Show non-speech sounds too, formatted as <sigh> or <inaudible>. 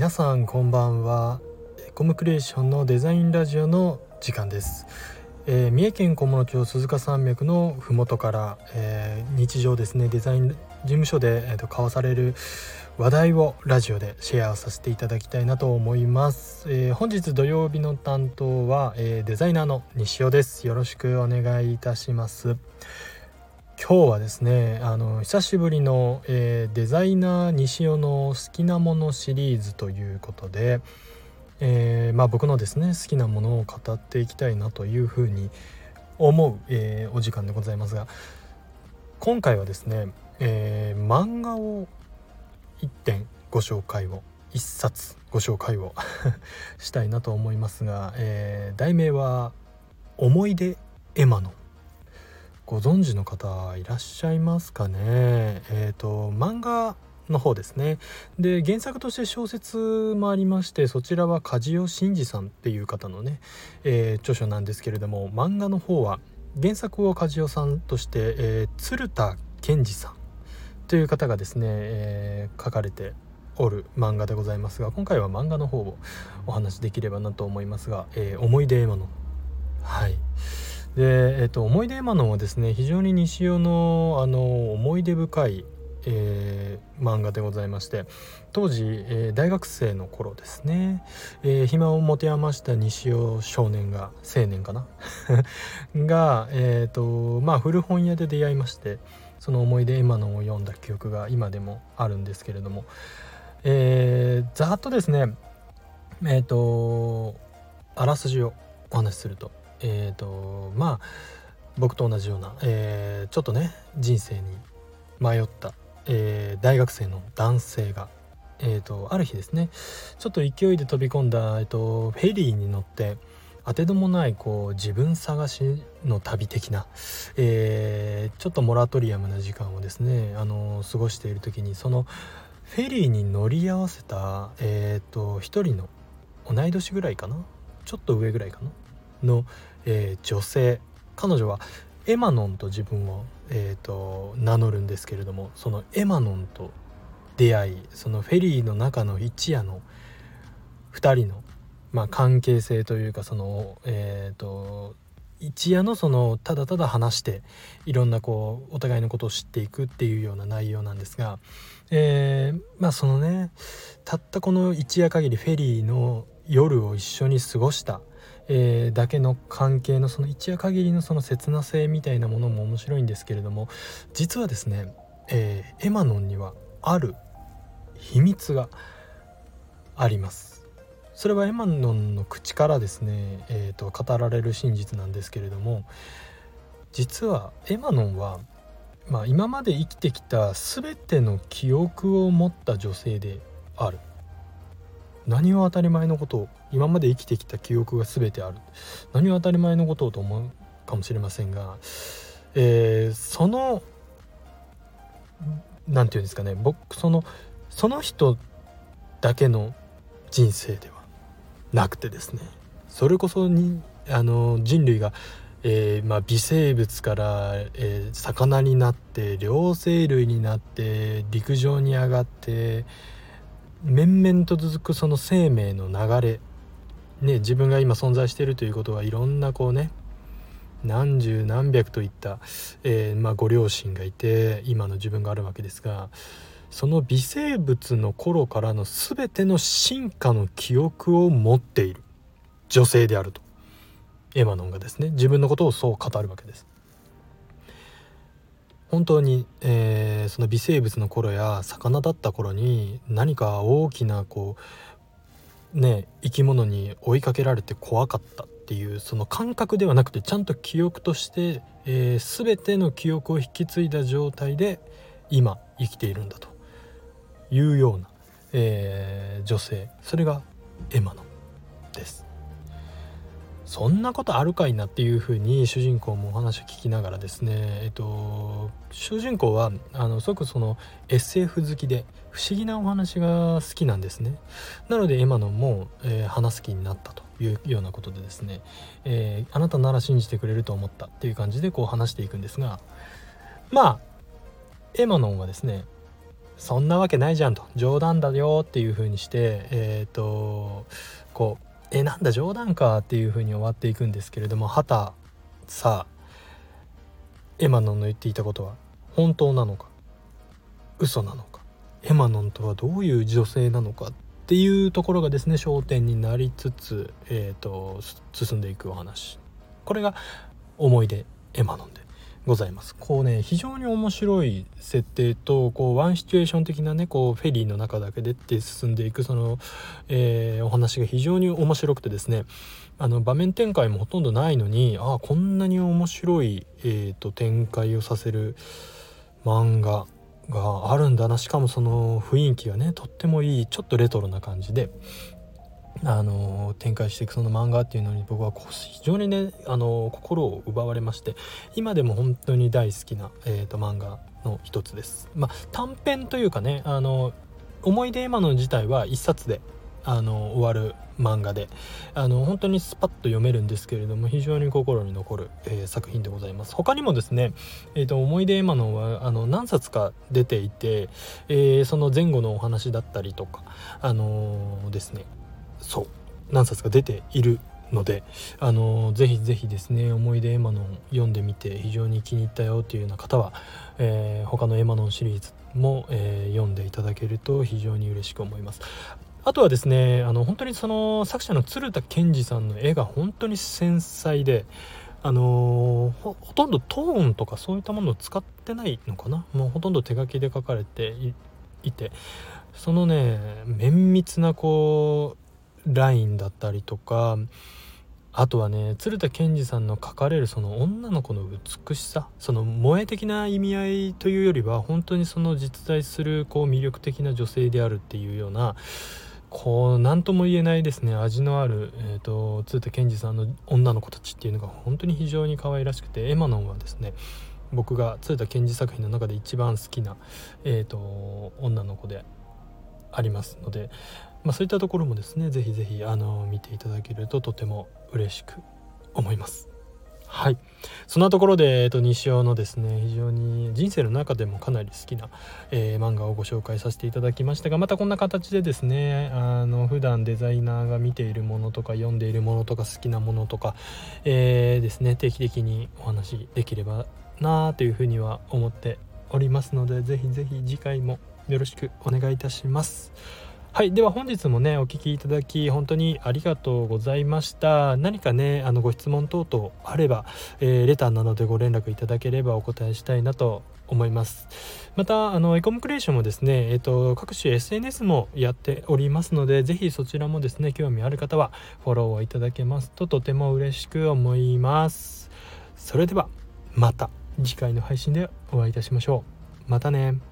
皆さんこんばんは。コムクリエーションのデザインラジオの時間です、えー、三重県菰野町鈴鹿山脈の麓から、えー、日常ですねデザイン事務所で、えーと、交わされる話題をラジオでシェアさせていただきたいなと思います、えー、本日土曜日の担当は、えデザイナーの西尾です。よろしくお願いいたします。今日はですねあの久しぶりの、えー、デザイナー西尾の好きなものシリーズということで、えー、まあ、僕のですね好きなものを語っていきたいなというふうに思う、えー、お時間でございますが今回はですね、え漫画を1点ご紹介を1冊ご紹介を <laughs> したいなと思いますが、え題名は「思い出エマノ」ご存知の方いらっしゃいますかね？えっ、ー、と漫画の方ですね。で原作として小説もありましてそちらは梶尾真二さんっていう方のね、えー、著書なんですけれども漫画の方は原作を梶尾さんとして、えー、鶴田健二さんという方がですね、えー、書かれておる漫画でございますが今回は漫画の方をお話しできればなと思いますが「え、思い出エマの」はい。で、えっと、思い出エマノンはですね非常に西尾のあの思い出深い、えー、漫画でございまして当時、えー、大学生の頃ですね、えー、暇を持て余した西尾少年が青年かな？<laughs> が、えーとまあ、古本屋で出会いましてその思い出エマノンを読んだ記憶が今でもあるんですけれども、えー、ざっとですねえっ、とあらすじをお話しするとえっ、ー、とまあ僕と同じような、えー、ちょっとね人生に迷った、えー、大学生の男性が、えーと、ある日ですねちょっと勢いで飛び込んだ、えーと、フェリーに乗って当てどもないこう自分探しの旅的な、えー、ちょっとモラトリアムな時間をですね、あの過ごしている時にそのフェリーに乗り合わせた、えーと、一人の同い年ぐらいかなちょっと上ぐらいかなの、えー、女性。彼女はエマノンと自分を、えーと、名乗るんですけれどもそのエマノンと出会いそのフェリーの中の一夜の2人の、まあ、関係性というかそのえっ、ー、と一夜のそのただただ話していろんなこうお互いのことを知っていくっていうような内容なんですが、えー、まあそのねたったこの一夜限りフェリーの夜を一緒に過ごしたえー、だけの関係のその一夜限りのその切な性みたいなものも面白いんですけれども実はですね、えー、エマノンにはある秘密があります。それはエマノンの口からですね、えーと、語られる真実なんですけれども実はエマノンは、まあ、今まで生きてきた全ての記憶を持った女性である。何を当たり前のことを今まで生きてきた記憶が全てある。何を当たり前のことをと思うかもしれませんが、えー、その何て言うんですかね。僕そのその人だけの人生ではなくてですね。それこそにあの人類が、えー、まあ、微生物から、えー、魚になって両生類になって陸上に上がって面々と続くその生命の流れね自分が今存在しているということはいろんなこうね何十何百といった、えー、まあ、ご両親がいて今の自分があるわけですがその微生物の頃からの全ての進化の記憶を持っている女性であるとエマノンがですね自分のことをそう語るわけです。本当に、えー、その微生物の頃や魚だった頃に何か大きなこうね生き物に追いかけられて怖かったっていうその感覚ではなくてちゃんと記憶として、えー、全ての記憶を引き継いだ状態で今生きているんだというような、えー、女性それがエマノです。そんなことあるかいなっていうふうに主人公もお話を聞きながらですねえっと主人公はあのすごくその SF 好きで不思議なお話が好きなんですね。なのでエマノも、えー、話す気になったというようなことでですね、えー、あなたなら信じてくれると思ったっていう感じでこう話していくんですがまあエマノンはですねそんなわけないじゃんと冗談だよっていう風にしてえっ、ー、とこうえなんだ冗談かっていう風に終わっていくんですけれどもはたさあエマノンの言っていたことは本当なのか嘘なのかエマノンとはどういう女性なのかっていうところがですね焦点になりつつ、えーと、進んでいくお話。これが思い出エマノンで。ございます。こうね非常に面白い設定とこうワンシチュエーション的なねこうフェリーの中だけでって進んでいくその、えー、お話が非常に面白くてですね。あの場面展開もほとんどないのにああこんなに面白い、えーと、展開をさせる漫画があるんだな。しかもその雰囲気がねとってもいいちょっとレトロな感じで。あの展開していくその漫画っていうのに僕は非常にねあの心を奪われまして今でも本当に大好きな、えーと、漫画の一つです。まあ、短編というかねあの思い出今の自体は一冊であの終わる漫画であの本当にスパッと読めるんですけれども非常に心に残る、えー、作品でございます他にもですね、えーと、思い出エマノンはあの何冊か出ていて、えー、その前後のお話だったりとかあのー、ですねそう何冊か出ているのであのぜひぜひですね思い出エマノン読んでみて非常に気に入ったよというような方は、えー、他のエマノンシリーズも、えー、読んでいただけると非常に嬉しく思います。あとはですねあの本当にその作者の鶴田健二さんの絵が本当に繊細であのほとんどトーンとかそういったものを使ってないのかな？もうほとんど手書きで書かれていてそのね綿密なこうラインだったりとかあとはね鶴田健二さんの書かれるその女の子の美しさその萌え的な意味合いというよりは本当にその実在するこう魅力的な女性であるっていうようなこう何とも言えないですね味のある、えーと、鶴田健二さんの女の子たちっていうのが本当に非常に可愛らしくてエマノンはですね僕が鶴田健二作品の中で一番好きな、えーと、女の子でありますので、まあ、そういったところもですね是非是非あの見ていただけるととても嬉しく思います。はいそんなところで、えっと、西尾のですね非常に人生の中でもかなり好きな、えー、漫画をご紹介させていただきましたがまたこんな形でですねあの普段デザイナーが見ているものとか読んでいるものとか好きなものとか、えー、ですね定期的にお話できればなというふうには思っておりますので是非是非次回もよろしくお願いいたします。はいでは本日もねお聴きいただき本当にありがとうございました。何かねあのご質問等々あれば、えー、レターなどでご連絡いただければお答えしたいなと思います。またあのエコムクリエーションもですね、えーと、各種 SNS もやっておりますので是非そちらもですね興味ある方はフォローをいただけますととても嬉しく思います。それではまた次回の配信でお会いいたしましょう。またね。